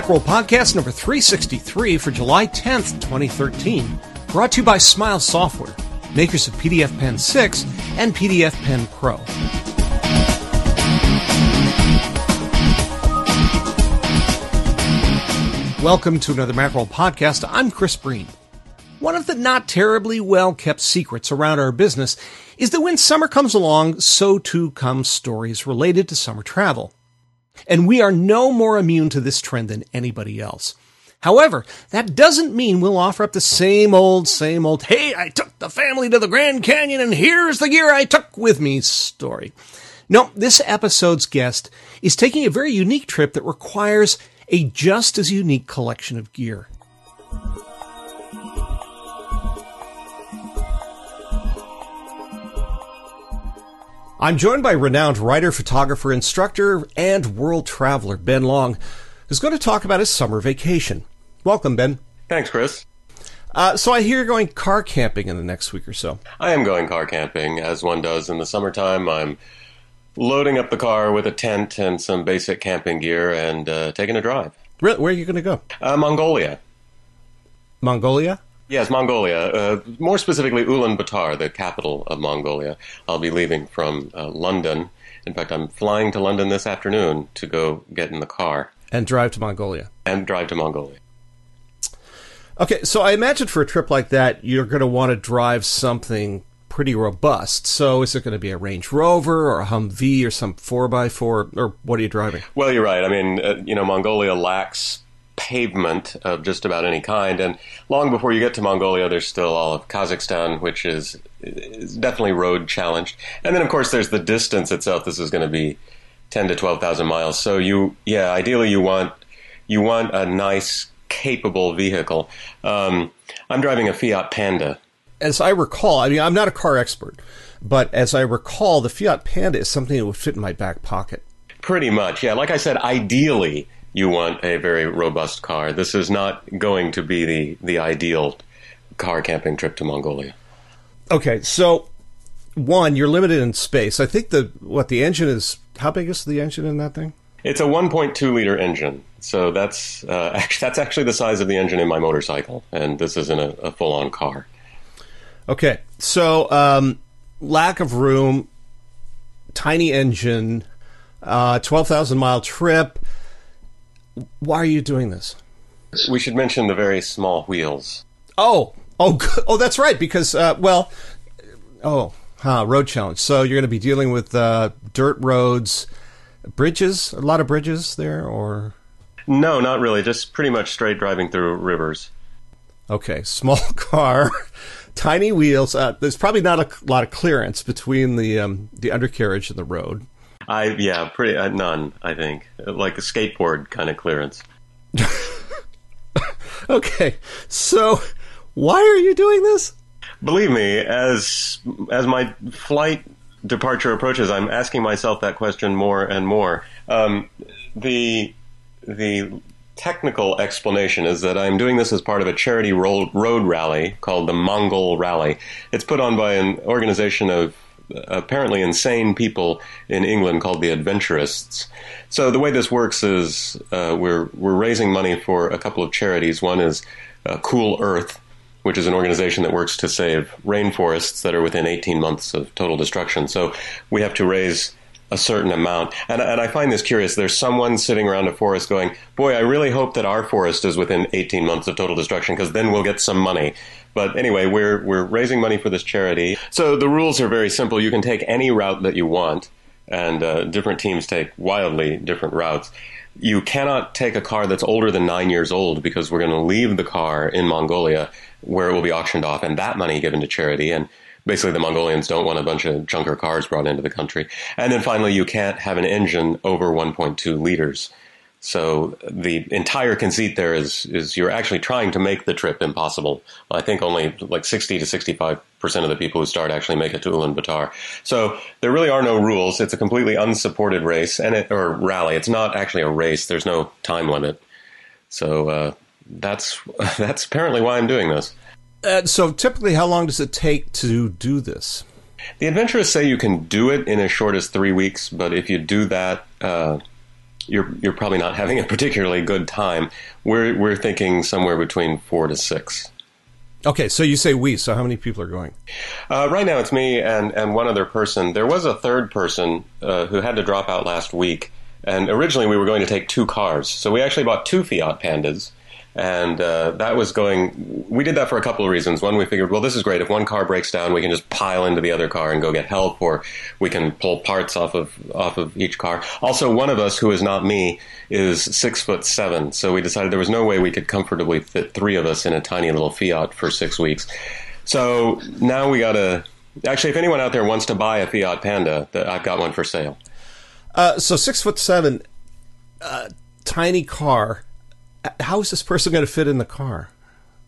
Macworld Podcast number 363 for July 10th, 2013. Brought to you by Smile Software, makers of PDF Pen 6 and PDF Pen Pro. Welcome to another Macworld Podcast. I'm Chris Breen. One of the not terribly well kept secrets around our business is that when summer comes along, so too come stories related to summer travel. And we are no more immune to this trend than anybody else. However, that doesn't mean we'll offer up the same old, same old, hey, I took the family to the Grand Canyon and here's the gear I took with me story. No, this episode's guest is taking a very unique trip that requires a just as unique collection of gear. I'm joined by renowned writer, photographer, instructor, and world traveler Ben Long, who's going to talk about his summer vacation. Welcome, Ben. Thanks, Chris. Uh, so I hear you're going car camping in the next week or so. I am going car camping, as one does in the summertime. I'm loading up the car with a tent and some basic camping gear and uh, taking a drive. Really? Where are you going to go? Uh, Mongolia. Mongolia? Yes, Mongolia. Uh, more specifically, Ulaanbaatar, the capital of Mongolia. I'll be leaving from uh, London. In fact, I'm flying to London this afternoon to go get in the car And drive to Mongolia. and drive to Mongolia. Okay, so I imagine for a trip like that, you're going to want to drive something pretty robust. So is it going to be a Range Rover or a Humvee or some 4x4? Or what are you driving? Well, you're right. I mean, uh, you know, Mongolia lacks pavement of just about any kind, and long before you get to Mongolia, there's still all of Kazakhstan, which is, is definitely road challenged. And then, of course, there's the distance itself. This is going to be ten to twelve thousand miles. So you, yeah, ideally you want you want a nice, capable vehicle. Um, I'm driving a Fiat Panda. As I recall, I mean, I'm not a car expert, but as I recall, the Fiat Panda is something that would fit in my back pocket. Pretty much, yeah. Like I said, ideally you want a very robust car. This is not going to be the, the ideal car camping trip to Mongolia. Okay, so one, you're limited in space. I think the what the engine is. How big is the engine in that thing? It's a 1.2 liter engine, so that's uh, actually, that's actually the size of the engine in my motorcycle, and this isn't a, a full on car. Okay, so um, lack of room, tiny engine, uh, twelve thousand mile trip. Why are you doing this? We should mention the very small wheels. Oh, oh, oh, that's right. Because uh, well, oh, huh, road challenge. So you're going to be dealing with uh, dirt roads, bridges, a lot of bridges there, or No, not really. Just pretty much straight driving through rivers. okay, small car, tiny wheels. Uh, there's probably not a lot of clearance between the um, the undercarriage and the road. I yeah, pretty uh, none. I think like a skateboard kind of clearance. Okay, so why are you doing this? Believe me, as as my flight departure approaches, I'm asking myself that question more and more. Um, the the technical explanation is that I'm doing this as part of a charity road, road rally called the Mongol Rally. It's put on by an organization of apparently insane people in England called the Adventurists. So the way this works is uh, we're we're raising money for a couple of charities. One is uh, Cool Earth, which is an organization that works to save rainforests that are within 18 months of total destruction. So we have to raise a certain amount. And, and I find this curious. There's someone sitting around a forest going, Boy, I really hope that our forest is within 18 months of total destruction because then we'll get some money. But anyway, we're, we're raising money for this charity. So the rules are very simple. You can take any route that you want, and uh, different teams take wildly different routes. You cannot take a car that's older than nine years old because we're going to leave the car in Mongolia where it will be auctioned off and that money given to charity. And basically, the Mongolians don't want a bunch of junker cars brought into the country. And then finally, you can't have an engine over 1.2 liters. So the entire conceit there is is you're actually trying to make the trip impossible. I think only like 60 to 65 percent of the people who start actually make it to Ulaanbaatar. So there really are no rules. It's a completely unsupported race and it, or rally. It's not actually a race. There's no time limit. So uh, that's that's apparently why I'm doing this. Uh, so typically, how long does it take to do this? The Adventurists say you can do it in as short as three weeks, but if you do that, uh, you're you're probably not having a particularly good time. We're we're thinking somewhere between four to six. Okay, so you say we. So how many people are going? Uh, right now, it's me and and one other person. There was a third person uh, who had to drop out last week, and originally we were going to take two cars. So we actually bought two Fiat Pandas and uh, that was going. We did that for a couple of reasons. One, we figured, well, this is great. If one car breaks down, we can just pile into the other car and go get help, or we can pull parts off of off of each car. Also, one of us, who is not me, is six foot seven. So we decided there was no way we could comfortably fit three of us in a tiny little Fiat for six weeks. So now we got to. Actually, if anyone out there wants to buy a Fiat Panda, I've got one for sale. Uh, so six foot seven, uh, tiny car how is this person going to fit in the car?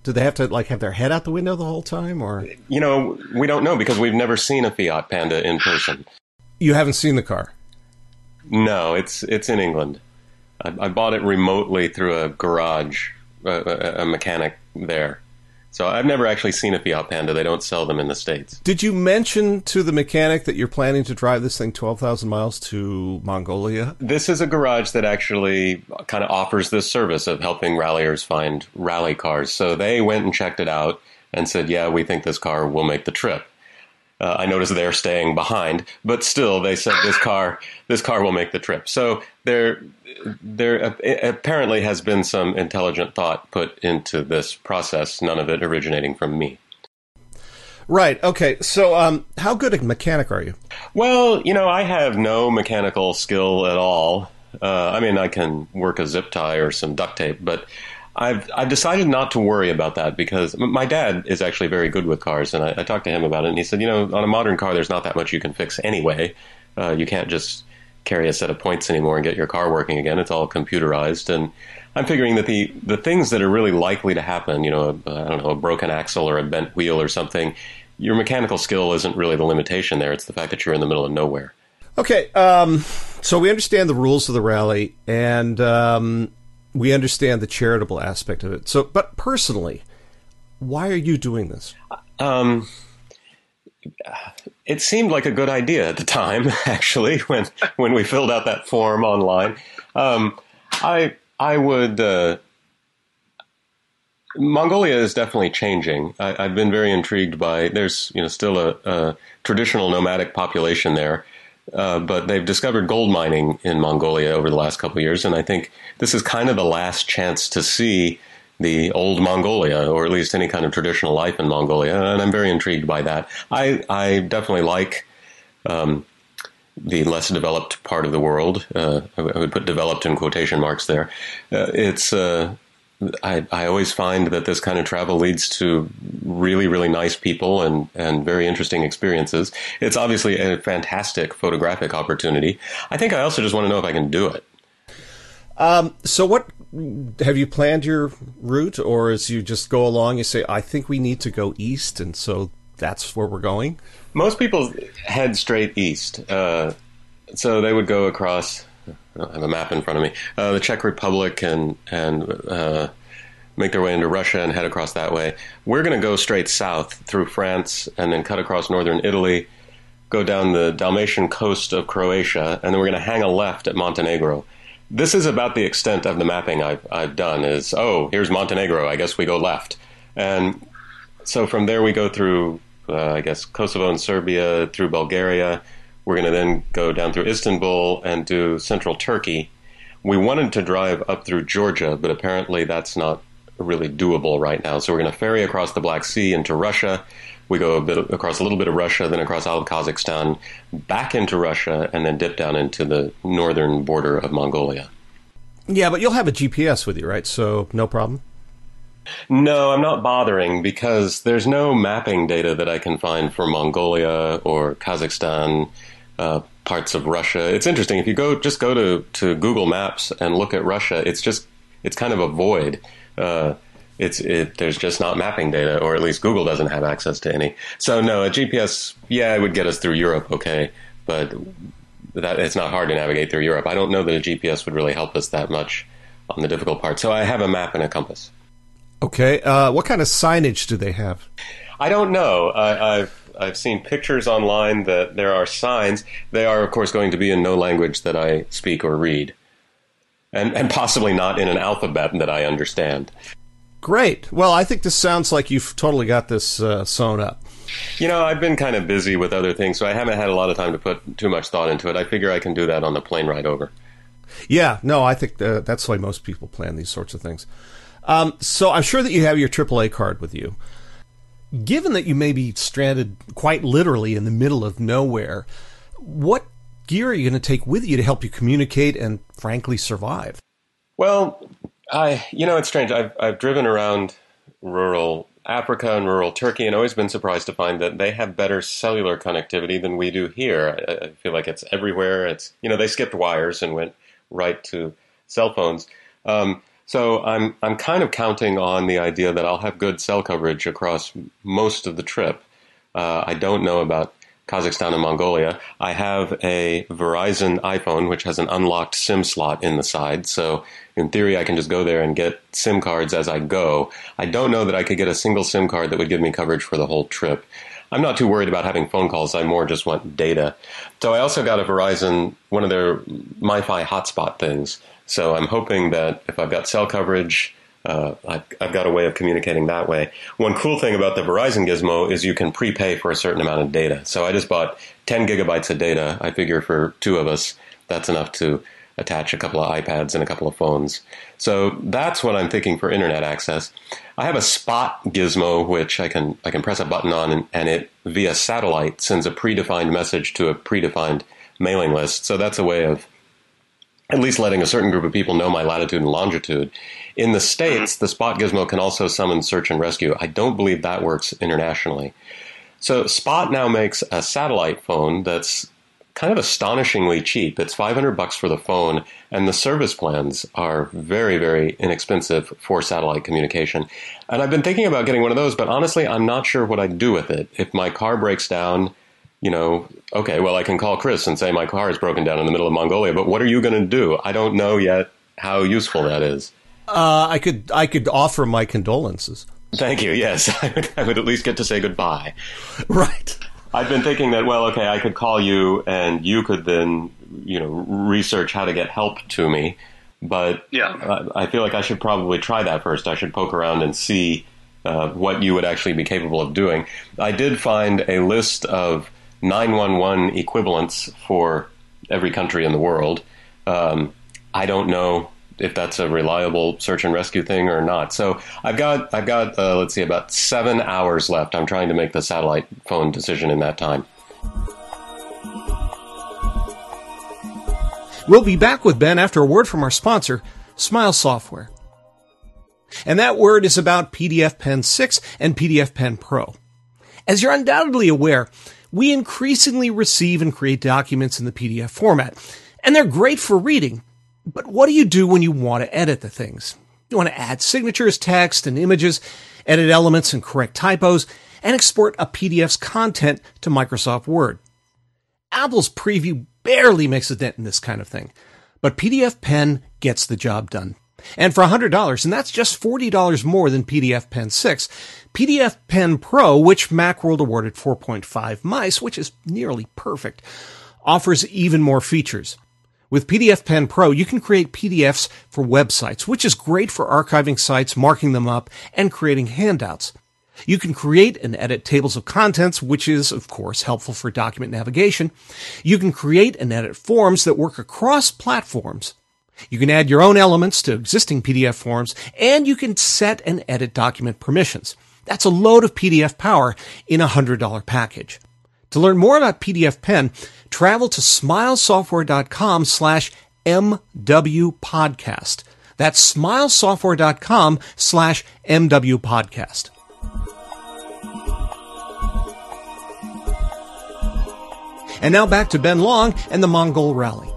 Do they have to like have their head out the window the whole time, or you know, we don't know because we've never seen a Fiat Panda in person. You haven't seen the car? No, it's it's in England. I, I bought it remotely through a garage, a, a mechanic there. So I've never actually seen a Fiat Panda. They don't sell them in the States. Did you mention to the mechanic that you're planning to drive this thing 12,000 miles to Mongolia? This is a garage that actually kind of offers this service of helping ralliers find rally cars. So they went and checked it out and said, yeah, we think this car will make the trip. Uh, I noticed they're staying behind, but still, they said this car this car will make the trip. So there there apparently has been some intelligent thought put into this process. None of it originating from me. Right. Okay. So, um, how good a mechanic are you? Well, you know, I have no mechanical skill at all. Uh, I mean, I can work a zip tie or some duct tape, but I've I've decided not to worry about that because my dad is actually very good with cars, and I, I, talked to him about it, and he said, you know, on a modern car, there's not that much you can fix anyway. Uh, you can't just carry a set of points anymore and get your car working again. It's all computerized, and I'm figuring that the the things that are really likely to happen, you know, a, I don't know, a broken axle or a bent wheel or something, your mechanical skill isn't really the limitation there. It's the fact that you're in the middle of nowhere. Okay, um, so we understand the rules of the rally, and um, we understand the charitable aspect of it. So, but personally, why are you doing this? Um, it seemed like a good idea at the time, actually, when when we filled out that form online. Um, I I would. Uh, Mongolia is definitely changing. I, have been very intrigued by. There's you know still a, a traditional nomadic population there, uh, but they've discovered gold mining in Mongolia over the last couple of years, and I think this is kind of the last chance to see the old Mongolia, or at least any kind of traditional life in Mongolia, and I'm very intrigued by that. I, I definitely like um, the less developed part of the world. Uh, I would put developed in quotation marks there. Uh, it's uh, I, I always find that this kind of travel leads to really, really nice people and, and very interesting experiences. It's obviously a fantastic photographic opportunity. I think I also just want to know if I can do it. Um, so, what have you planned your route, or as you just go along, you say, I think we need to go east, and so that's where we're going? Most people head straight east. Uh, so, they would go across I have a map in front of me. Uh, the Czech Republic and and uh, make their way into Russia and head across that way. We're going to go straight south through France and then cut across northern Italy, go down the Dalmatian coast of Croatia, and then we're going to hang a left at Montenegro. This is about the extent of the mapping I've, I've done. Is oh, here's Montenegro. I guess we go left, and so from there we go through, uh, I guess Kosovo and Serbia, through Bulgaria we're going to then go down through Istanbul and do central Turkey. We wanted to drive up through Georgia, but apparently that's not really doable right now. So we're going to ferry across the Black Sea into Russia. We go a bit across a little bit of Russia, then across all of Kazakhstan, back into Russia, and then dip down into the northern border of Mongolia. Yeah, but you'll have a GPS with you, right? So no problem. No, I'm not bothering because there's no mapping data that I can find for Mongolia or Kazakhstan uh, parts of Russia. It's interesting if you go just go to to Google Maps and look at Russia. It's just it's kind of a void. Uh, it's it, there's just not mapping data, or at least Google doesn't have access to any. So no, a GPS, yeah, it would get us through Europe, okay, but that it's not hard to navigate through Europe. I don't know that a GPS would really help us that much on the difficult part. So I have a map and a compass. Okay, uh, what kind of signage do they have? I don't know. I, I've I've seen pictures online that there are signs. They are, of course, going to be in no language that I speak or read. And, and possibly not in an alphabet that I understand. Great. Well, I think this sounds like you've totally got this uh, sewn up. You know, I've been kind of busy with other things, so I haven't had a lot of time to put too much thought into it. I figure I can do that on the plane ride over. Yeah, no, I think uh, that's the way most people plan these sorts of things. Um, so I'm sure that you have your AAA card with you. Given that you may be stranded quite literally in the middle of nowhere, what gear are you going to take with you to help you communicate and, frankly, survive? Well, I, you know, it's strange. I've, I've driven around rural Africa and rural Turkey and always been surprised to find that they have better cellular connectivity than we do here. I, I feel like it's everywhere. It's, you know, they skipped wires and went right to cell phones. Um, so I'm I'm kind of counting on the idea that I'll have good cell coverage across most of the trip. Uh, I don't know about Kazakhstan and Mongolia. I have a Verizon iPhone which has an unlocked SIM slot in the side, so in theory I can just go there and get SIM cards as I go. I don't know that I could get a single SIM card that would give me coverage for the whole trip. I'm not too worried about having phone calls. I more just want data. So I also got a Verizon, one of their MiFi hotspot things. So I'm hoping that if I've got cell coverage, uh, I've, I've, got a way of communicating that way. One cool thing about the Verizon Gizmo is you can prepay for a certain amount of data. So I just bought 10 gigabytes of data. I figure for two of us, that's enough to attach a couple of iPads and a couple of phones. So that's what I'm thinking for internet access. I have a spot gizmo which I can I can press a button on and, and it via satellite sends a predefined message to a predefined mailing list. So that's a way of at least letting a certain group of people know my latitude and longitude. In the mm-hmm. States, the Spot Gizmo can also summon search and rescue. I don't believe that works internationally. So Spot now makes a satellite phone that's kind of astonishingly cheap. It's 500 bucks for the phone, and the service plans are very, very inexpensive for satellite communication. And I've been thinking about getting one of those, but honestly, I'm not sure what I'd do with it. If my car breaks down, you know, okay, well, I can call Chris and say my car is broken down in the middle of Mongolia, but what are you going to do? I don't know yet how useful that is. Uh, I could I could offer my condolences. Thank you. Yes, I would, I would at least get to say goodbye. Right. I've been thinking that well, okay, I could call you and you could then you know research how to get help to me, but yeah, I feel like I should probably try that first. I should poke around and see uh, what you would actually be capable of doing. I did find a list of 911 equivalents for every country in the world. Um, I don't know if that's a reliable search and rescue thing or not. So I've got I've got uh, let's see about seven hours left. I'm trying to make the satellite phone decision in that time. We'll be back with Ben after a word from our sponsor, Smile Software. And that word is about PDF Pen 6 and PDF Pen Pro. As you're undoubtedly aware, we increasingly receive and create documents in the PDF format, and they're great for reading. But what do you do when you want to edit the things? You want to add signatures, text, and images, edit elements and correct typos, and export a PDF's content to Microsoft Word. Apple's preview barely makes a dent in this kind of thing, but PDF Pen gets the job done. And for $100, and that's just $40 more than PDF Pen 6, PDF Pen Pro, which Macworld awarded 4.5 mice, which is nearly perfect, offers even more features. With PDF Pen Pro, you can create PDFs for websites, which is great for archiving sites, marking them up, and creating handouts. You can create and edit tables of contents, which is, of course, helpful for document navigation. You can create and edit forms that work across platforms. You can add your own elements to existing PDF forms, and you can set and edit document permissions. That's a load of PDF power in a $100 package. To learn more about PDF Pen, travel to smilesoftware.com slash MWPodcast. That's smilesoftware.com slash MWPodcast. And now back to Ben Long and the Mongol Rally.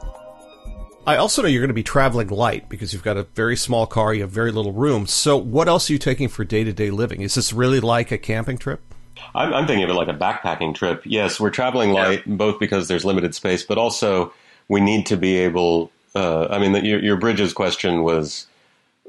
I also know you're going to be traveling light because you've got a very small car, you have very little room. So, what else are you taking for day to day living? Is this really like a camping trip? I'm, I'm, thinking of it like a backpacking trip. Yes, we're traveling light, both because there's limited space, but also we need to be able. Uh, I mean, the, your, your, bridges question was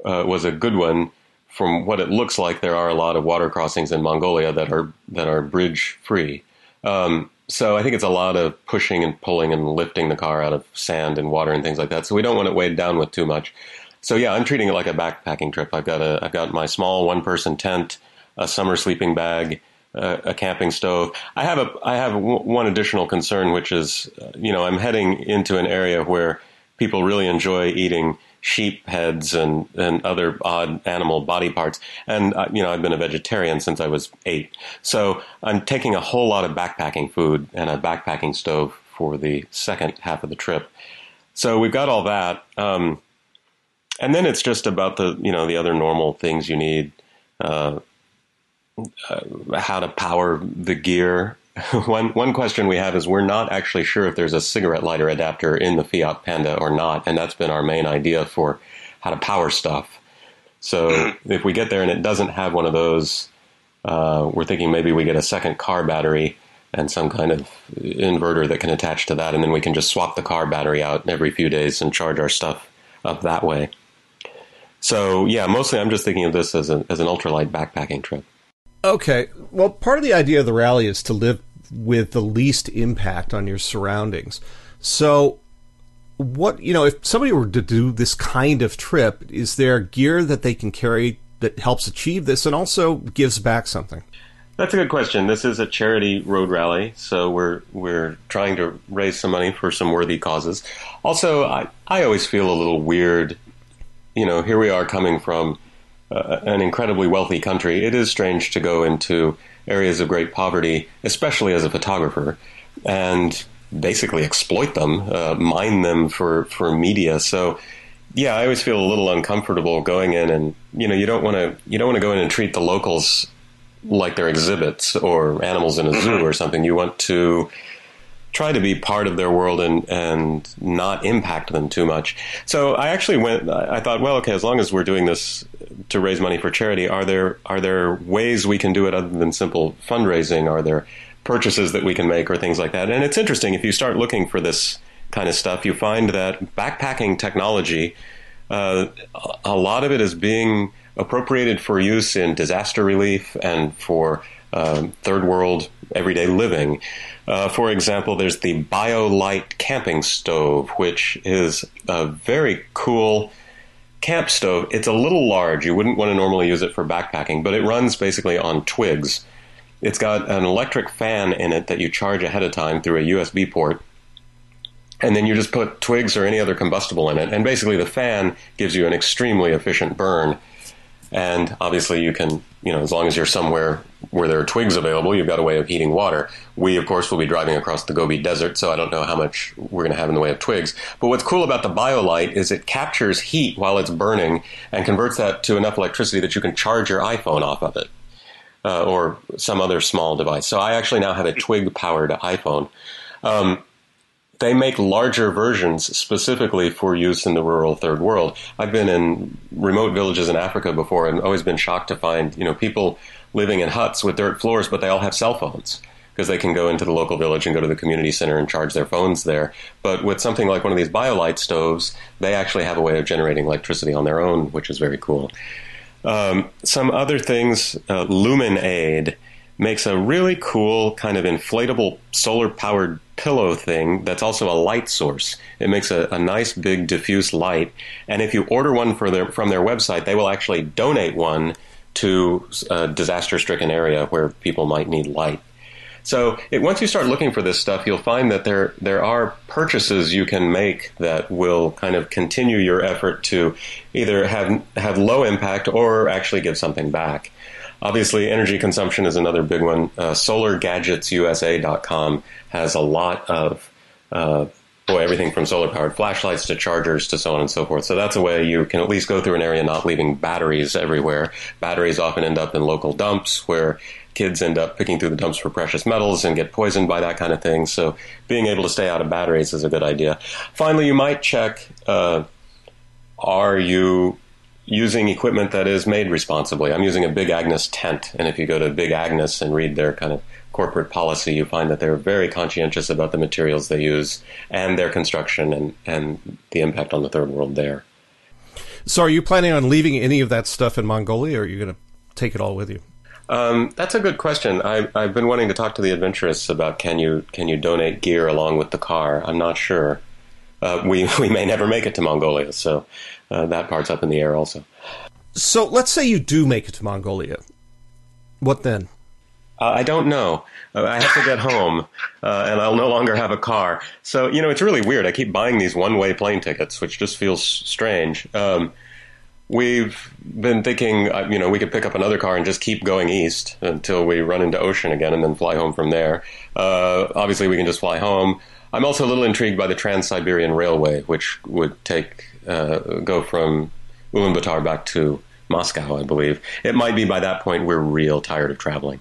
uh, was a good one. From what it looks like, there are a lot of water crossings in Mongolia that are that are bridge free. Um, so I think it's a lot of pushing and pulling and lifting the car out of sand and water and things like that. So we don't want it weighed down with too much. So yeah, I'm treating it like a backpacking trip. I've got a I've got my small one person tent, a summer sleeping bag, uh, a camping stove. I have a I have w- one additional concern, which is uh, you know I'm heading into an area where people really enjoy eating sheep heads and, and other odd animal body parts. And, uh, you know, I've been a vegetarian since I was eight. So I'm taking a whole lot of backpacking food and a backpacking stove for the second half of the trip. So we've got all that. Um, and then it's just about the, you know, the other normal things you need. Uh, uh, how to power the gear, one one question we have is we're not actually sure if there's a cigarette lighter adapter in the Fiat Panda or not, and that's been our main idea for how to power stuff. So if we get there and it doesn't have one of those, uh, we're thinking maybe we get a second car battery and some kind of inverter that can attach to that, and then we can just swap the car battery out every few days and charge our stuff up that way. So yeah, mostly I'm just thinking of this as, a, as an ultralight backpacking trip. Okay. Well, part of the idea of the rally is to live with the least impact on your surroundings. So, what, you know, if somebody were to do this kind of trip, is there gear that they can carry that helps achieve this and also gives back something? That's a good question. This is a charity road rally, so we're we're trying to raise some money for some worthy causes. Also, I, I always feel a little weird. You know, here we are coming from uh, an incredibly wealthy country. It is strange to go into areas of great poverty, especially as a photographer, and basically exploit them, uh, mine them for, for media. So, yeah, I always feel a little uncomfortable going in, and you know, you don't want to you don't want to go in and treat the locals like they're exhibits or animals in a zoo or something. You want to try to be part of their world and and not impact them too much. So I actually went. I thought, well, okay, as long as we're doing this to raise money for charity, are there are there ways we can do it other than simple fundraising? Are there purchases that we can make or things like that? And it's interesting if you start looking for this kind of stuff, you find that backpacking technology, uh, a lot of it is being appropriated for use in disaster relief and for um, third world everyday living. Uh, for example, there's the BioLite camping stove, which is a very cool camp stove. It's a little large. You wouldn't want to normally use it for backpacking, but it runs basically on twigs. It's got an electric fan in it that you charge ahead of time through a USB port. And then you just put twigs or any other combustible in it. And basically, the fan gives you an extremely efficient burn and obviously, you can, you know, as long as you're somewhere where there are twigs available, you've got a way of heating water. We, of course, will be driving across the Gobi Desert, so I don't know how much we're going to have in the way of twigs. But what's cool about the BioLite is it captures heat while it's burning and converts that to enough electricity that you can charge your iPhone off of it. Uh, or some other small device. So I actually now have a twig powered iPhone. Um, they make larger versions specifically for use in the rural third world. I've been in remote villages in Africa before and always been shocked to find, you know, people living in huts with dirt floors, but they all have cell phones because they can go into the local village and go to the community center and charge their phones there. But with something like one of these BioLite stoves, they actually have a way of generating electricity on their own, which is very cool. Um, some other things, uh, LuminAID makes a really cool kind of inflatable solar powered pillow thing that's also a light source. It makes a, a nice big diffuse light. And if you order one their, from their website, they will actually donate one to uh, a disaster stricken area where people might need light. So it, once you start looking for this stuff, you'll find that there there are purchases you can make that will kind of continue your effort to either have have low impact or actually give something back. Obviously, energy consumption is another big one. Uh, SolarGadgetsUSA.com has a lot of uh, boy everything from solar powered flashlights to chargers to so on and so forth. So that's a way you can at least go through an area not leaving batteries everywhere. Batteries often end up in local dumps where kids end up picking through the dumps for precious metals and get poisoned by that kind of thing. So being able to stay out of batteries is a good idea. Finally, you might check. Uh, are you using equipment that is made responsibly. I'm using a Big Agnes tent, and if you go to Big Agnes and read their kind of corporate policy, you find that they're very conscientious about the materials they use and their construction and, and the impact on the third world there. So, are you planning on leaving any of that stuff in Mongolia, or are you going to take it all with you? Um, that's a good question. I, I've been wanting to talk to the Adventurists about can you can you donate gear along with the car. I'm not sure. Uh, we we may never make it to Mongolia, so uh, that part's up in the air also. So let's say you do make it to Mongolia. What then? Uh, I don't know. Uh, I have to get home, uh, and I'll no longer have a car. So you know, it's really weird. I keep buying these one-way plane tickets, which just feels strange. Um, we've been thinking, uh, you know, we could pick up another car and just keep going east until we run into ocean again, and then fly home from there. Uh, obviously, we can just fly home. I'm also a little intrigued by the Trans-Siberian Railway, which would take uh, go from Ulaanbaatar back to Moscow, I believe. It might be by that point we're real tired of traveling.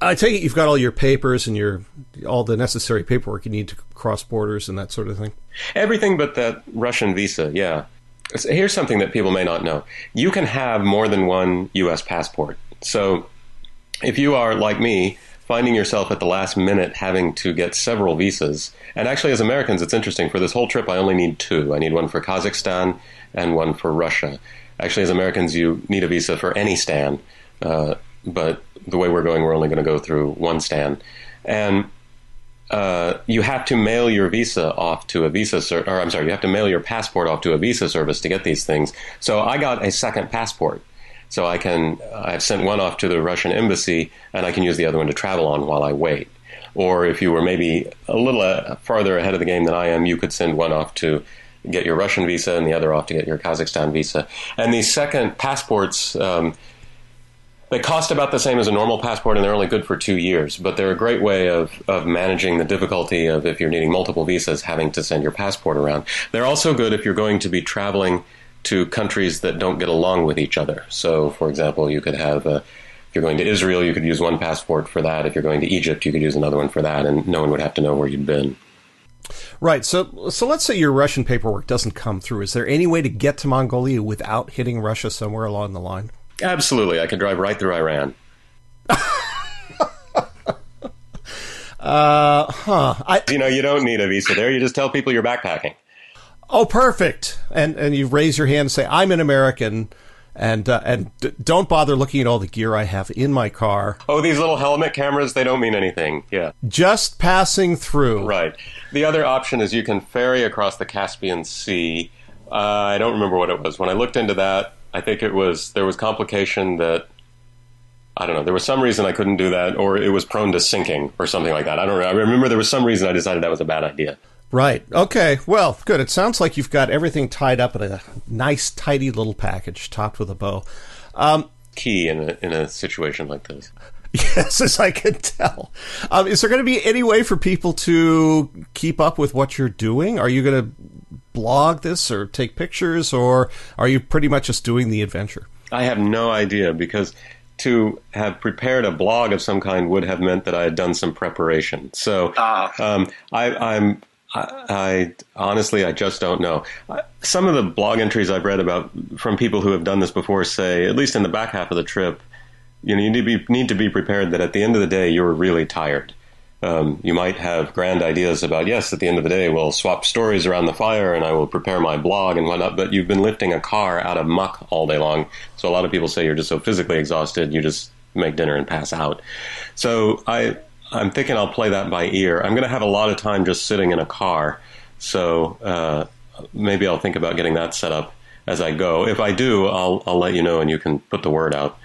I take it you've got all your papers and your all the necessary paperwork you need to cross borders and that sort of thing. Everything but that Russian visa, yeah. Here's something that people may not know. You can have more than one US passport. So if you are like me, finding yourself at the last minute having to get several visas, and actually as Americans it's interesting for this whole trip I only need two. I need one for Kazakhstan and one for Russia. Actually as Americans you need a visa for any stan. Uh, but the way we're going, we're only going to go through one stan, and uh, you have to mail your visa off to a visa ser- or I'm sorry, you have to mail your passport off to a visa service to get these things. So I got a second passport. So I can I've sent one off to the Russian embassy and I can use the other one to travel on while I wait. Or if you were maybe a little uh, farther ahead of the game than I am, you could send one off to get your Russian visa and the other off to get your Kazakhstan visa. And these second passports um, they cost about the same as a normal passport and they're only good for two years, but they're a great way of, of managing the difficulty of if you're needing multiple visas, having to send your passport around. They're also good if you're going to be traveling to countries that don't get along with each other. So, for example, you could have a, if you're going to Israel, you could use one passport for that. If you're going to Egypt, you could use another one for that, and no one would have to know where you'd been. Right. So, so let's say your Russian paperwork doesn't come through. Is there any way to get to Mongolia without hitting Russia somewhere along the line? Absolutely, I can drive right through Iran. uh, huh. I, you know, you don't need a visa there. You just tell people you're backpacking. Oh, perfect. And and you raise your hand and say, "I'm an American." And uh, and d- don't bother looking at all the gear I have in my car. Oh, these little helmet cameras, they don't mean anything. Yeah. Just passing through. Right. The other option is you can ferry across the Caspian Sea. Uh, I don't remember what it was. When I looked into that, I think it was there was complication that I don't know. There was some reason I couldn't do that, or it was prone to sinking, or something like that. I don't know. I remember there was some reason I decided that was a bad idea. Right. Okay. Well, good. It sounds like you've got everything tied up in a nice, tidy little package, topped with a bow. Um, Key in a in a situation like this. Yes, as I can tell. Um, is there going to be any way for people to keep up with what you're doing? Are you going to blog this or take pictures, or are you pretty much just doing the adventure? I have no idea because to have prepared a blog of some kind would have meant that I had done some preparation. So ah. um, I, am I, I, honestly I just don't know. Some of the blog entries I've read about from people who have done this before say, at least in the back half of the trip, you know, you need to be, need to be prepared that at the end of the day you're really tired um, you might have grand ideas about, yes, at the end of the day, we'll swap stories around the fire and I will prepare my blog and whatnot, but you've been lifting a car out of muck all day long. So a lot of people say you're just so physically exhausted, you just make dinner and pass out. So I, I'm thinking I'll play that by ear. I'm going to have a lot of time just sitting in a car. So uh, maybe I'll think about getting that set up as I go. If I do, I'll, I'll let you know and you can put the word out.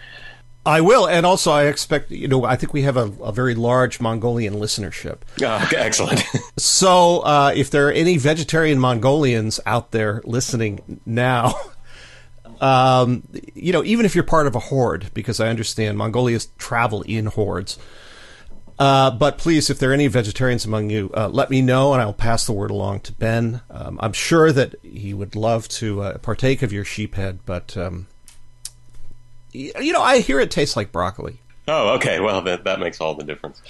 I will, and also I expect you know I think we have a, a very large Mongolian listenership. Uh, excellent. so uh, if there are any vegetarian Mongolians out there listening now, um, you know even if you're part of a horde, because I understand Mongolians travel in hordes. Uh, but please, if there are any vegetarians among you, uh, let me know, and I'll pass the word along to Ben. Um, I'm sure that he would love to uh, partake of your sheephead, but um, you know, I hear it tastes like broccoli. Oh, okay. Well, that that makes all the difference.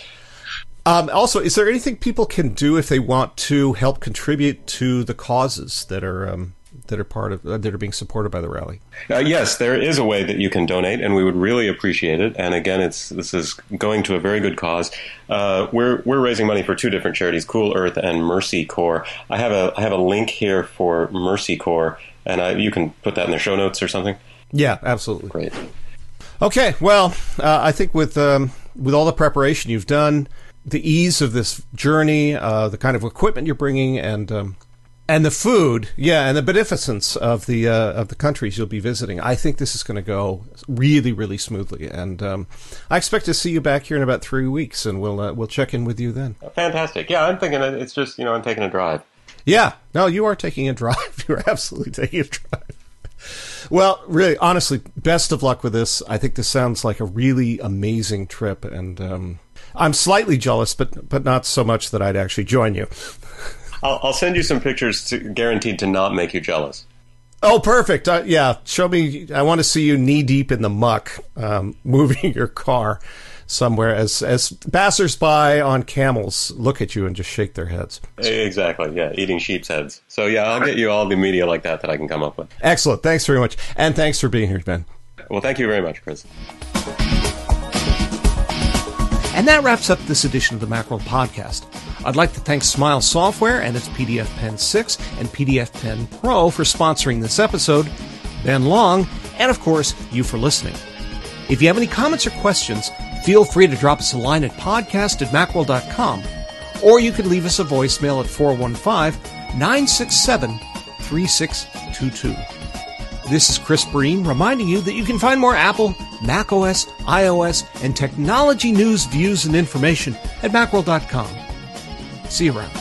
Um, also, is there anything people can do if they want to help contribute to the causes that are um, that are part of uh, that are being supported by the rally? Uh, yes, there is a way that you can donate, and we would really appreciate it. And again, it's this is going to a very good cause. Uh, we're we're raising money for two different charities, Cool Earth and Mercy Corps. I have a I have a link here for Mercy Corps, and I, you can put that in the show notes or something. Yeah, absolutely. Great. Okay, well, uh, I think with um, with all the preparation you've done, the ease of this journey, uh, the kind of equipment you're bringing, and um, and the food, yeah, and the beneficence of the uh, of the countries you'll be visiting, I think this is going to go really, really smoothly. And um, I expect to see you back here in about three weeks, and we'll uh, we'll check in with you then. Fantastic. Yeah, I'm thinking it's just you know I'm taking a drive. Yeah, no, you are taking a drive. You're absolutely taking a drive. Well, really, honestly, best of luck with this. I think this sounds like a really amazing trip, and um, I'm slightly jealous, but but not so much that I'd actually join you. I'll, I'll send you some pictures to, guaranteed to not make you jealous. Oh, perfect. Uh, yeah, show me. I want to see you knee deep in the muck, um, moving your car somewhere as as passersby on camels look at you and just shake their heads. Exactly. Yeah, eating sheep's heads. So yeah, I'll get you all the media like that that I can come up with. Excellent. Thanks very much, and thanks for being here, Ben. Well, thank you very much, Chris. And that wraps up this edition of the Macworld Podcast. I'd like to thank Smile Software and its PDF Pen 6 and PDF Pen Pro for sponsoring this episode, Ben Long, and of course, you for listening. If you have any comments or questions, feel free to drop us a line at podcast at macworld.com, or you can leave us a voicemail at 415 967 3622. This is Chris Breen reminding you that you can find more Apple, macOS, iOS, and technology news, views, and information at macworld.com. Around.